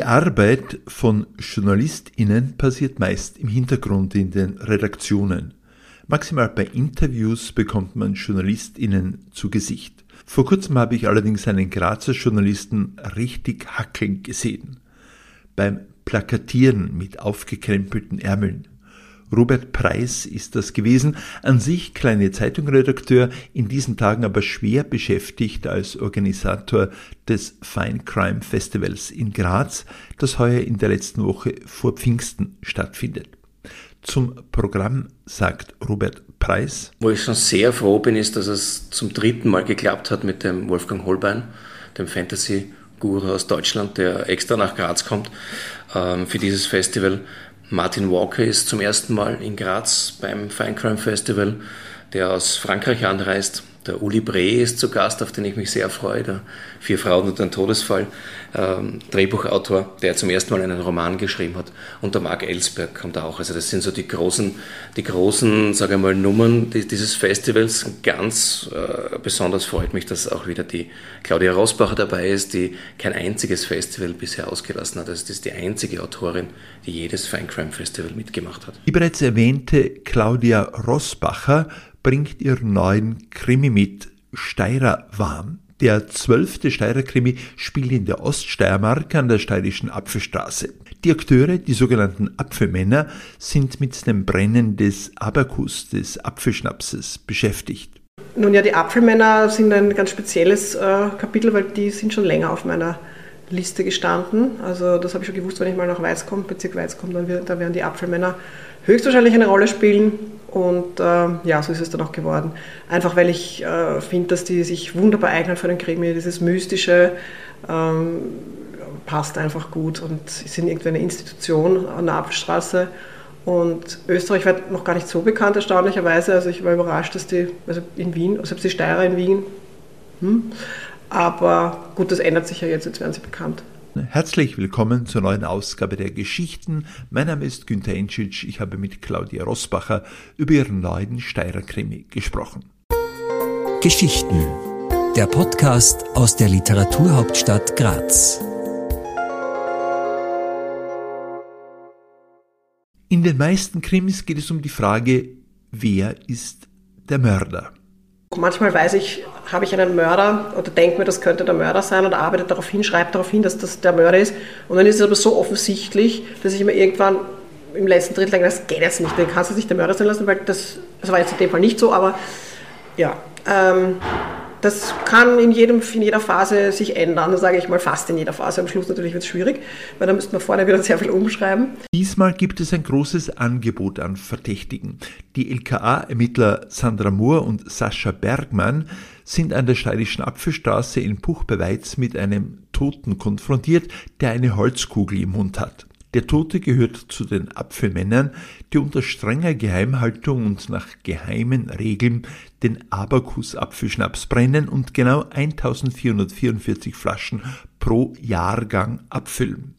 Die Arbeit von JournalistInnen passiert meist im Hintergrund in den Redaktionen. Maximal bei Interviews bekommt man JournalistInnen zu Gesicht. Vor kurzem habe ich allerdings einen Grazer Journalisten richtig hackeln gesehen. Beim Plakatieren mit aufgekrempelten Ärmeln. Robert Preis ist das gewesen, an sich kleine Zeitungredakteur, in diesen Tagen aber schwer beschäftigt als Organisator des Fine Crime Festivals in Graz, das heuer in der letzten Woche vor Pfingsten stattfindet. Zum Programm sagt Robert Preis. Wo ich schon sehr froh bin, ist, dass es zum dritten Mal geklappt hat mit dem Wolfgang Holbein, dem Fantasy-Guru aus Deutschland, der extra nach Graz kommt ähm, für dieses Festival. Martin Walker ist zum ersten Mal in Graz beim Fine Crime Festival, der aus Frankreich anreist. Der Uli Bre ist zu Gast, auf den ich mich sehr freue, der Vier Frauen und ein Todesfall, ähm, Drehbuchautor, der zum ersten Mal einen Roman geschrieben hat. Und der Marc Ellsberg kommt auch. Also das sind so die großen, die großen, sage ich mal, Nummern dieses Festivals. Ganz äh, besonders freut mich, dass auch wieder die Claudia Rosbacher dabei ist, die kein einziges Festival bisher ausgelassen hat. Also das ist die einzige Autorin, die jedes Fine Crime Festival mitgemacht hat. Die bereits erwähnte Claudia Rosbacher bringt ihren neuen Krimi mit, Steirer warm. Der zwölfte Steirer-Krimi spielt in der Oststeiermark an der steirischen Apfelstraße. Die Akteure, die sogenannten Apfelmänner, sind mit dem Brennen des Abakus, des Apfelschnapses, beschäftigt. Nun ja, die Apfelmänner sind ein ganz spezielles äh, Kapitel, weil die sind schon länger auf meiner Liste gestanden. Also das habe ich schon gewusst, wenn ich mal nach Weiß komme, Bezirk Weiß komme, dann da werden die Apfelmänner höchstwahrscheinlich eine Rolle spielen. Und äh, ja, so ist es dann auch geworden. Einfach weil ich äh, finde, dass die sich wunderbar eignen für den Krimi. Dieses Mystische ähm, passt einfach gut und sind irgendwie eine Institution an der Apfelstraße. Und Österreich wird noch gar nicht so bekannt, erstaunlicherweise. Also ich war überrascht, dass die, also in Wien, selbst die Steirer in Wien, hm, aber gut, das ändert sich ja jetzt, jetzt werden sie bekannt. Herzlich willkommen zur neuen Ausgabe der Geschichten. Mein Name ist Günter Enschitsch. Ich habe mit Claudia Rosbacher über ihren neuen Steirer Krimi gesprochen. Geschichten. Der Podcast aus der Literaturhauptstadt Graz. In den meisten Krimis geht es um die Frage, wer ist der Mörder? Manchmal weiß ich, habe ich einen Mörder oder denke mir, das könnte der Mörder sein oder arbeite darauf hin, schreibe darauf hin, dass das der Mörder ist. Und dann ist es aber so offensichtlich, dass ich mir irgendwann im letzten Drittel denke, das geht jetzt nicht, den kannst du nicht der Mörder sein lassen, weil das, das war jetzt in dem Fall nicht so, aber ja. Ähm, das kann in, jedem, in jeder Phase sich ändern, sage ich mal fast in jeder Phase. Am Schluss natürlich wird es schwierig, weil da müsste man vorne wieder sehr viel umschreiben. Diesmal gibt es ein großes Angebot an Verdächtigen. Die LKA-Ermittler Sandra Mohr und Sascha Bergmann sind an der steirischen Apfelstraße in Puch bei Weiz mit einem Toten konfrontiert, der eine Holzkugel im Mund hat. Der Tote gehört zu den Apfelmännern, die unter strenger Geheimhaltung und nach geheimen Regeln den Abakus-Apfelschnaps brennen und genau 1444 Flaschen pro Jahrgang abfüllen.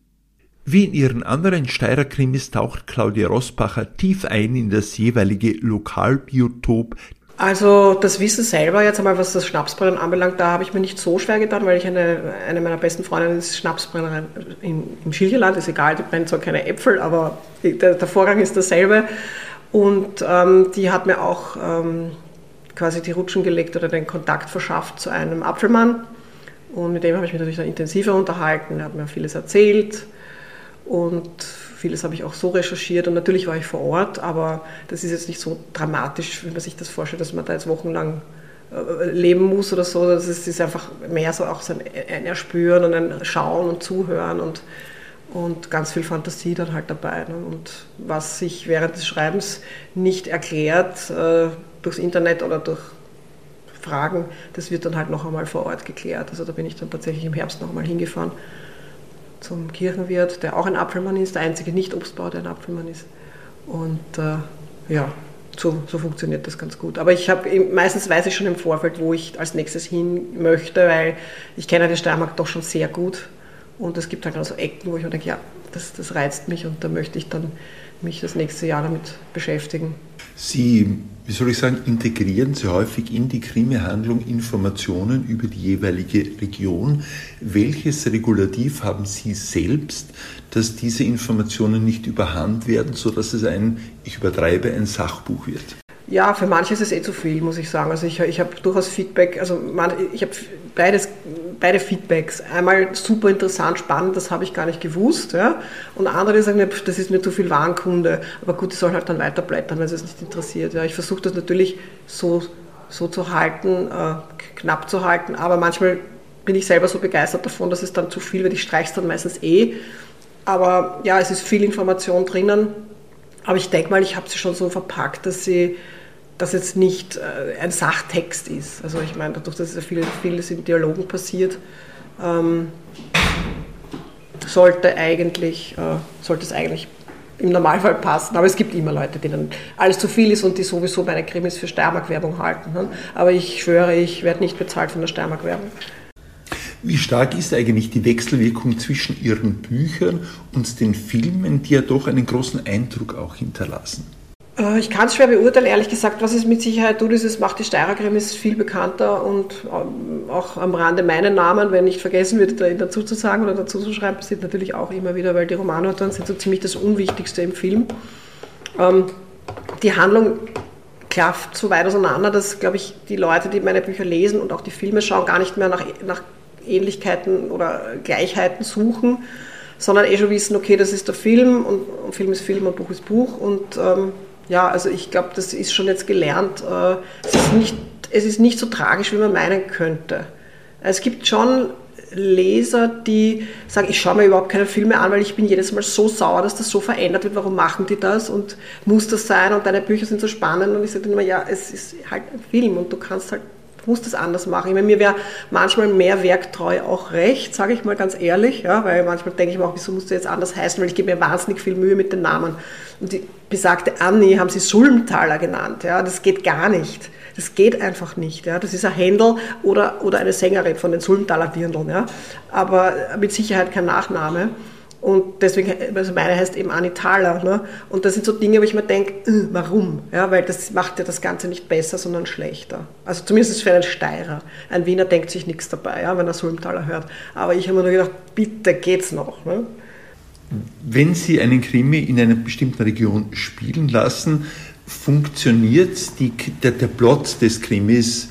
Wie in ihren anderen Steirer Krimis taucht Claudia Rosbacher tief ein in das jeweilige Lokalbiotop also das Wissen selber jetzt einmal, was das Schnapsbrennen anbelangt, da habe ich mir nicht so schwer getan, weil ich eine, eine meiner besten Freundinnen ist Schnapsbrennerin im, im Schilcherland, ist egal, die brennt zwar keine Äpfel, aber der, der Vorgang ist derselbe. Und ähm, die hat mir auch ähm, quasi die Rutschen gelegt oder den Kontakt verschafft zu einem Apfelmann. Und mit dem habe ich mich natürlich dann intensiver unterhalten. Er hat mir vieles erzählt und Vieles habe ich auch so recherchiert und natürlich war ich vor Ort, aber das ist jetzt nicht so dramatisch, wie man sich das vorstellt, dass man da jetzt wochenlang äh, leben muss oder so. Das ist, einfach mehr so auch so ein Erspüren und ein Schauen und Zuhören und, und ganz viel Fantasie dann halt dabei. Ne? Und was sich während des Schreibens nicht erklärt äh, durchs Internet oder durch Fragen, das wird dann halt noch einmal vor Ort geklärt. Also da bin ich dann tatsächlich im Herbst noch einmal hingefahren zum Kirchenwirt, der auch ein Apfelmann ist, der einzige Nicht-Obstbauer, der ein Apfelmann ist. Und äh, ja, so, so, funktioniert das ganz gut. Aber ich habe meistens weiß ich schon im Vorfeld, wo ich als nächstes hin möchte, weil ich kenne den Steiermark doch schon sehr gut. Und es gibt halt also Ecken, wo ich mir denke, ja, das, das reizt mich und da möchte ich dann mich das nächste Jahr damit beschäftigen. Sie, wie soll ich sagen, integrieren Sie häufig in die Krimi-Handlung Informationen über die jeweilige Region. Welches Regulativ haben Sie selbst, dass diese Informationen nicht überhand werden, sodass es ein, ich übertreibe, ein Sachbuch wird? Ja, für manche ist es eh zu viel, muss ich sagen. Also ich, ich habe durchaus Feedback, also man, ich habe beides, beide Feedbacks. Einmal super interessant, spannend, das habe ich gar nicht gewusst. Ja? Und andere sagen, das ist mir zu viel Warenkunde. Aber gut, die sollen halt dann weiterblättern, wenn es nicht interessiert. Ja? Ich versuche das natürlich so, so zu halten, äh, knapp zu halten, aber manchmal bin ich selber so begeistert davon, dass es dann zu viel wird. Ich streiche es dann meistens eh. Aber ja, es ist viel Information drinnen. Aber ich denke mal, ich habe sie schon so verpackt, dass sie das jetzt nicht äh, ein Sachtext ist. Also ich meine, dadurch, dass ja viel, vieles in Dialogen passiert, ähm, sollte eigentlich, äh, sollte es eigentlich im Normalfall passen. Aber es gibt immer Leute, denen alles zu viel ist und die sowieso meine Krimis für Steiermark-Werbung halten. Ne? Aber ich schwöre, ich werde nicht bezahlt von der Steiermark-Werbung. Wie stark ist eigentlich die Wechselwirkung zwischen Ihren Büchern und den Filmen, die ja doch einen großen Eindruck auch hinterlassen? Äh, ich kann es schwer beurteilen, ehrlich gesagt, was es mit Sicherheit tut, ist, es macht die Steirer ist viel bekannter und ähm, auch am Rande meinen Namen, wenn nicht vergessen wird, dazu zu sagen oder dazu zu schreiben, passiert natürlich auch immer wieder, weil die Romanautoren sind so ziemlich das Unwichtigste im Film. Ähm, die Handlung klafft so weit auseinander, dass, glaube ich, die Leute, die meine Bücher lesen und auch die Filme schauen, gar nicht mehr nach, nach Ähnlichkeiten oder Gleichheiten suchen, sondern eh schon wissen, okay, das ist der Film und, und Film ist Film und Buch ist Buch und ähm, ja, also ich glaube, das ist schon jetzt gelernt. Äh, es ist, nicht, es ist nicht so tragisch, wie man meinen könnte. Es gibt schon Leser, die sagen, ich schaue mir überhaupt keine Filme an, weil ich bin jedes Mal so sauer, dass das so verändert wird. Warum machen die das und muss das sein und deine Bücher sind so spannend und ich sage immer, ja, es ist halt ein Film und du kannst halt muss das anders machen. Ich meine, mir wäre manchmal mehr Werktreu auch recht, sage ich mal ganz ehrlich, ja, weil manchmal denke ich mir auch, wieso musst du jetzt anders heißen, weil ich gebe mir wahnsinnig viel Mühe mit den Namen. Und die besagte Anni haben sie Sulmtaler genannt, ja, das geht gar nicht. Das geht einfach nicht. Ja. Das ist ein Händel oder, oder eine Sängerin von den Sulmtaler Dirndln, ja. aber mit Sicherheit kein Nachname. Und deswegen, also meine heißt eben Anitala. Ne? Und das sind so Dinge, wo ich mir denke, äh, warum? Ja, weil das macht ja das Ganze nicht besser, sondern schlechter. Also zumindest für einen Steirer. Ein Wiener denkt sich nichts dabei, ja, wenn er Sulmtaler hört. Aber ich habe mir nur gedacht, bitte geht's noch. Ne? Wenn Sie einen Krimi in einer bestimmten Region spielen lassen, funktioniert die, der, der Plot des Krimis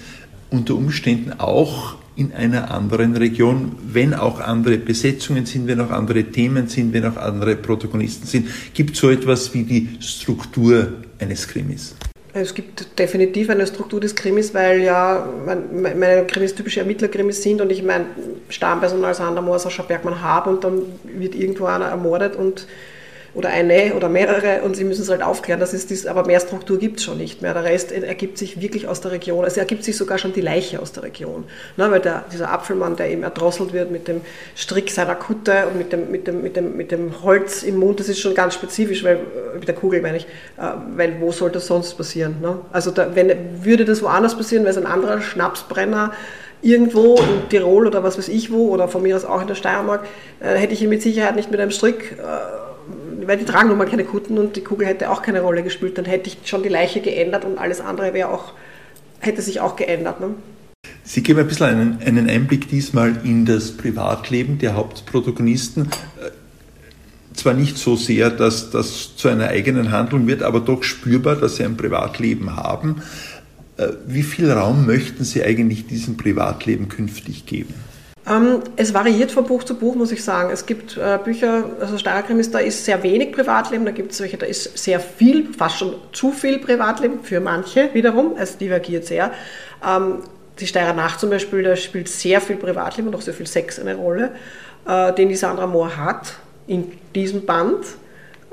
unter Umständen auch in einer anderen Region, wenn auch andere Besetzungen sind, wenn auch andere Themen sind, wenn auch andere Protagonisten sind. Gibt so etwas wie die Struktur eines Krimis? Es gibt definitiv eine Struktur des Krimis, weil ja meine Krimis typische Ermittlerkrimis sind und ich mein Stammpersonal Sandermoor, Sascha Bergmann habe und dann wird irgendwo einer ermordet und oder eine oder mehrere und sie müssen es halt aufklären. Das ist dies, aber mehr Struktur gibt es schon nicht mehr. Der Rest ergibt sich wirklich aus der Region. Es ergibt sich sogar schon die Leiche aus der Region. Ne, weil der, dieser Apfelmann, der eben erdrosselt wird mit dem Strick seiner Kutte und mit dem, mit dem, mit dem, mit dem Holz im Mund, das ist schon ganz spezifisch, weil, mit der Kugel meine ich, äh, weil wo soll das sonst passieren? Ne? Also da, wenn, würde das woanders passieren, wäre es ein anderer Schnapsbrenner, irgendwo in Tirol oder was weiß ich wo, oder von mir aus auch in der Steiermark, äh, hätte ich ihn mit Sicherheit nicht mit einem Strick äh, weil die tragen nun mal keine Kutten und die Kugel hätte auch keine Rolle gespielt, dann hätte ich schon die Leiche geändert und alles andere wäre auch, hätte sich auch geändert. Ne? Sie geben ein bisschen einen, einen, Einblick diesmal in das Privatleben der Hauptprotagonisten. Äh, zwar nicht so sehr, dass das zu einer eigenen Handlung wird, aber doch spürbar, dass sie ein Privatleben haben. Äh, wie viel Raum möchten Sie eigentlich diesem Privatleben künftig geben? Ähm, es variiert von Buch zu Buch, muss ich sagen. Es gibt äh, Bücher, also Starkrimis, da ist sehr wenig Privatleben, da gibt es welche, da ist sehr viel, fast schon zu viel Privatleben für manche wiederum, es divergiert sehr. Ähm, die Steirer Nacht zum Beispiel, da spielt sehr viel Privatleben und auch sehr viel Sex eine Rolle, äh, den die Sandra Mohr hat in diesem Band.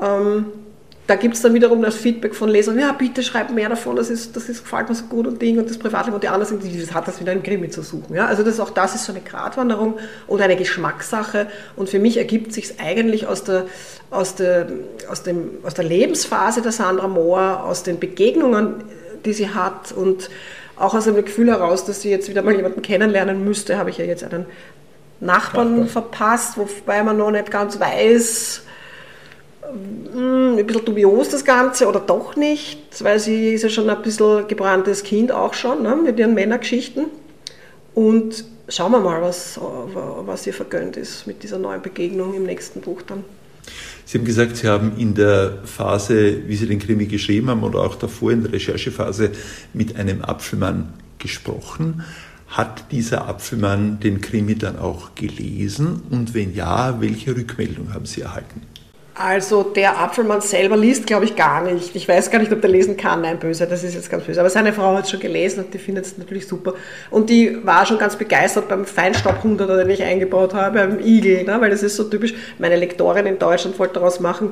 Ähm, da gibt es dann wiederum das Feedback von Lesern, ja, bitte schreib mehr davon, das, ist, das ist, gefällt mir so gut und Ding und das Privatleben und die anderen sind, das hat das wieder im Krimi zu suchen. Ja? Also das, auch das ist so eine Gratwanderung und eine Geschmackssache und für mich ergibt sich eigentlich aus der, aus, der, aus, dem, aus der Lebensphase der Sandra Mohr, aus den Begegnungen, die sie hat und auch aus dem Gefühl heraus, dass sie jetzt wieder mal jemanden kennenlernen müsste, habe ich ja jetzt einen Nachbarn Nachbar. verpasst, wobei man noch nicht ganz weiß, ein bisschen dubios das Ganze oder doch nicht, weil sie ist ja schon ein bisschen gebranntes Kind auch schon ne, mit ihren Männergeschichten. Und schauen wir mal, was, was ihr vergönnt ist mit dieser neuen Begegnung im nächsten Buch dann. Sie haben gesagt, Sie haben in der Phase, wie Sie den Krimi geschrieben haben oder auch davor in der Recherchephase mit einem Apfelmann gesprochen. Hat dieser Apfelmann den Krimi dann auch gelesen? Und wenn ja, welche Rückmeldung haben Sie erhalten? Also der Apfelmann selber liest, glaube ich, gar nicht. Ich weiß gar nicht, ob der lesen kann. Nein, böse, das ist jetzt ganz böse. Aber seine Frau hat es schon gelesen und die findet es natürlich super. Und die war schon ganz begeistert beim Feinstaub 100, den ich eingebaut habe, beim Igel, ne? weil das ist so typisch. Meine Lektorin in Deutschland wollte daraus machen,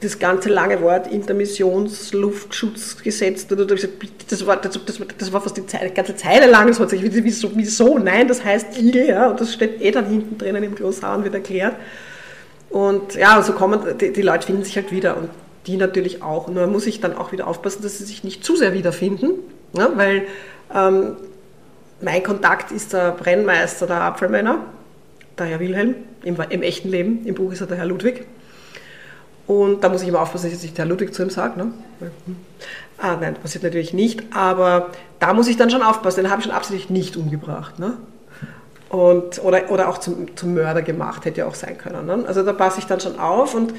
das ganze lange Wort Intermissionsluftschutzgesetz. Das war, das, das, das war fast die Zeile, ganze Zeile lang. Das hat sich, wieso, wieso? Nein, das heißt Igel. Ja? Und das steht eh dann hinten drinnen im Glossar wird erklärt. Und ja, so kommen, die, die Leute finden sich halt wieder und die natürlich auch. Nur muss ich dann auch wieder aufpassen, dass sie sich nicht zu sehr wiederfinden, ne? weil ähm, mein Kontakt ist der Brennmeister der Apfelmänner, der Herr Wilhelm, im, im, echten Leben. Im Buch ist er der Herr Ludwig. Und da muss ich immer aufpassen, dass ich nicht Herr Ludwig zu ihm sage. Ne? Hm. Ah, nein, das passiert natürlich nicht. Aber da muss ich dann schon aufpassen, den habe ich schon absolut nicht umgebracht. Ne? Und, oder, oder auch zum, zum Mörder gemacht, hätte ja auch sein können. Ne? Also da passe ich dann schon auf und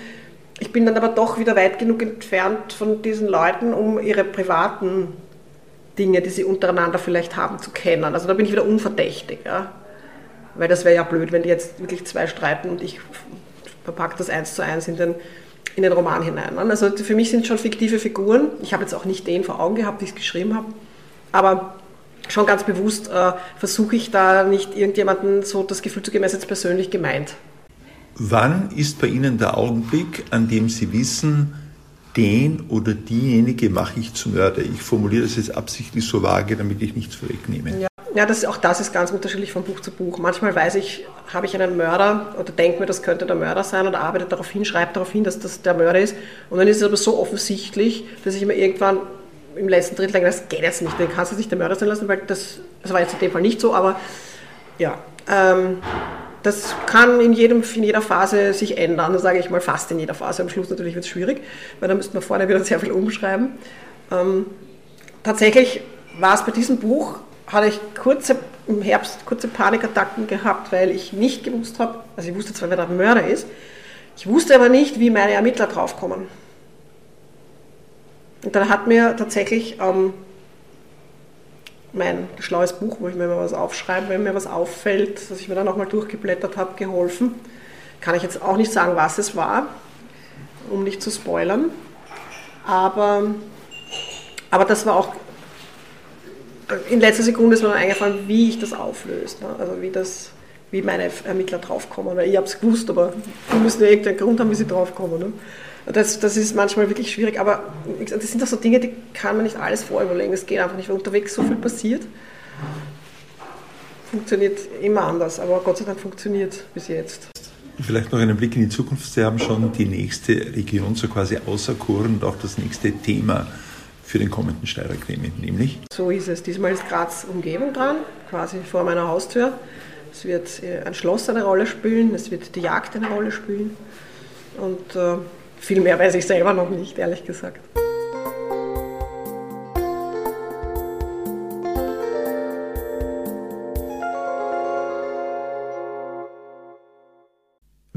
ich bin dann aber doch wieder weit genug entfernt von diesen Leuten, um ihre privaten Dinge, die sie untereinander vielleicht haben, zu kennen. Also da bin ich wieder unverdächtig. Ja? Weil das wäre ja blöd, wenn die jetzt wirklich zwei streiten und ich verpacke das eins zu eins in den, in den Roman hinein. Ne? Also für mich sind schon fiktive Figuren. Ich habe jetzt auch nicht den vor Augen gehabt, wie ich es geschrieben habe. Aber schon ganz bewusst äh, versuche ich da nicht irgendjemanden so das Gefühl zu geben, er ist jetzt persönlich gemeint. Wann ist bei Ihnen der Augenblick, an dem Sie wissen, den oder diejenige mache ich zum Mörder? Ich formuliere das jetzt absichtlich so vage, damit ich nichts vorwegnehme. Ja, ja das, auch das ist ganz unterschiedlich von Buch zu Buch. Manchmal weiß ich, habe ich einen Mörder oder denke mir, das könnte der Mörder sein oder arbeite darauf hin, schreibe darauf hin, dass das der Mörder ist. Und dann ist es aber so offensichtlich, dass ich mir irgendwann im letzten Drittel das geht jetzt nicht, den kannst du nicht der Mörder sein lassen, weil das, das war jetzt in dem Fall nicht so, aber ja, ähm, das kann in, jedem, in jeder Phase sich ändern, sage ich mal fast in jeder Phase. Am Schluss natürlich wird es schwierig, weil da müsste man vorne wieder sehr viel umschreiben. Ähm, tatsächlich war es bei diesem Buch, hatte ich kurze, im Herbst kurze Panikattacken gehabt, weil ich nicht gewusst habe, also ich wusste zwar, wer der Mörder ist, ich wusste aber nicht, wie meine Ermittler draufkommen. Und dann hat mir tatsächlich ähm, mein schlaues Buch, wo ich mir mal was aufschreibe, wenn mir was auffällt, dass ich mir dann nochmal durchgeblättert habe, geholfen. Kann ich jetzt auch nicht sagen, was es war, um nicht zu spoilern. Aber, aber das war auch, in letzter Sekunde ist mir dann eingefallen, wie ich das auflöse. Ne? Also wie, das, wie meine Ermittler draufkommen. Ich habe es gewusst, aber die müssen ja irgendeinen Grund haben, wie sie draufkommen. Ne? Das, das ist manchmal wirklich schwierig, aber das sind auch so Dinge, die kann man nicht alles vorüberlegen. Es geht einfach nicht, weil unterwegs so viel passiert. Funktioniert immer anders, aber Gott sei Dank funktioniert bis jetzt. Vielleicht noch einen Blick in die Zukunft. Sie haben schon die nächste Region so quasi auserkoren und auch das nächste Thema für den kommenden Steirer Krimi, nämlich? So ist es. Diesmal ist Graz Umgebung dran, quasi vor meiner Haustür. Es wird äh, ein Schloss eine Rolle spielen, es wird die Jagd eine Rolle spielen. Und äh, viel mehr weiß ich selber noch nicht, ehrlich gesagt.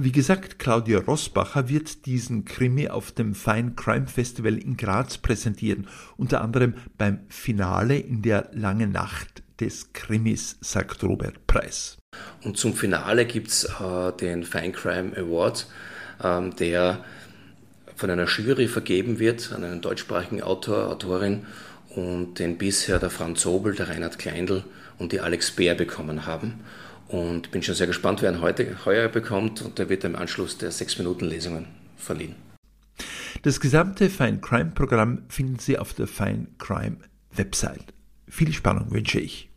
Wie gesagt, Claudia Rossbacher wird diesen Krimi auf dem Fine Crime Festival in Graz präsentieren, unter anderem beim Finale in der langen Nacht des Krimis, sagt Robert Preis. Und zum Finale gibt es äh, den Fine Crime Award, ähm, der von einer Jury vergeben wird an einen deutschsprachigen Autor, Autorin und den bisher der Franz Sobel, der Reinhard Kleindl und die Alex Bär bekommen haben. Und bin schon sehr gespannt, wer ihn heute heuer bekommt und der wird im Anschluss der 6-Minuten-Lesungen verliehen. Das gesamte Fine Crime Programm finden Sie auf der Fine Crime Website. Viel Spannung wünsche ich.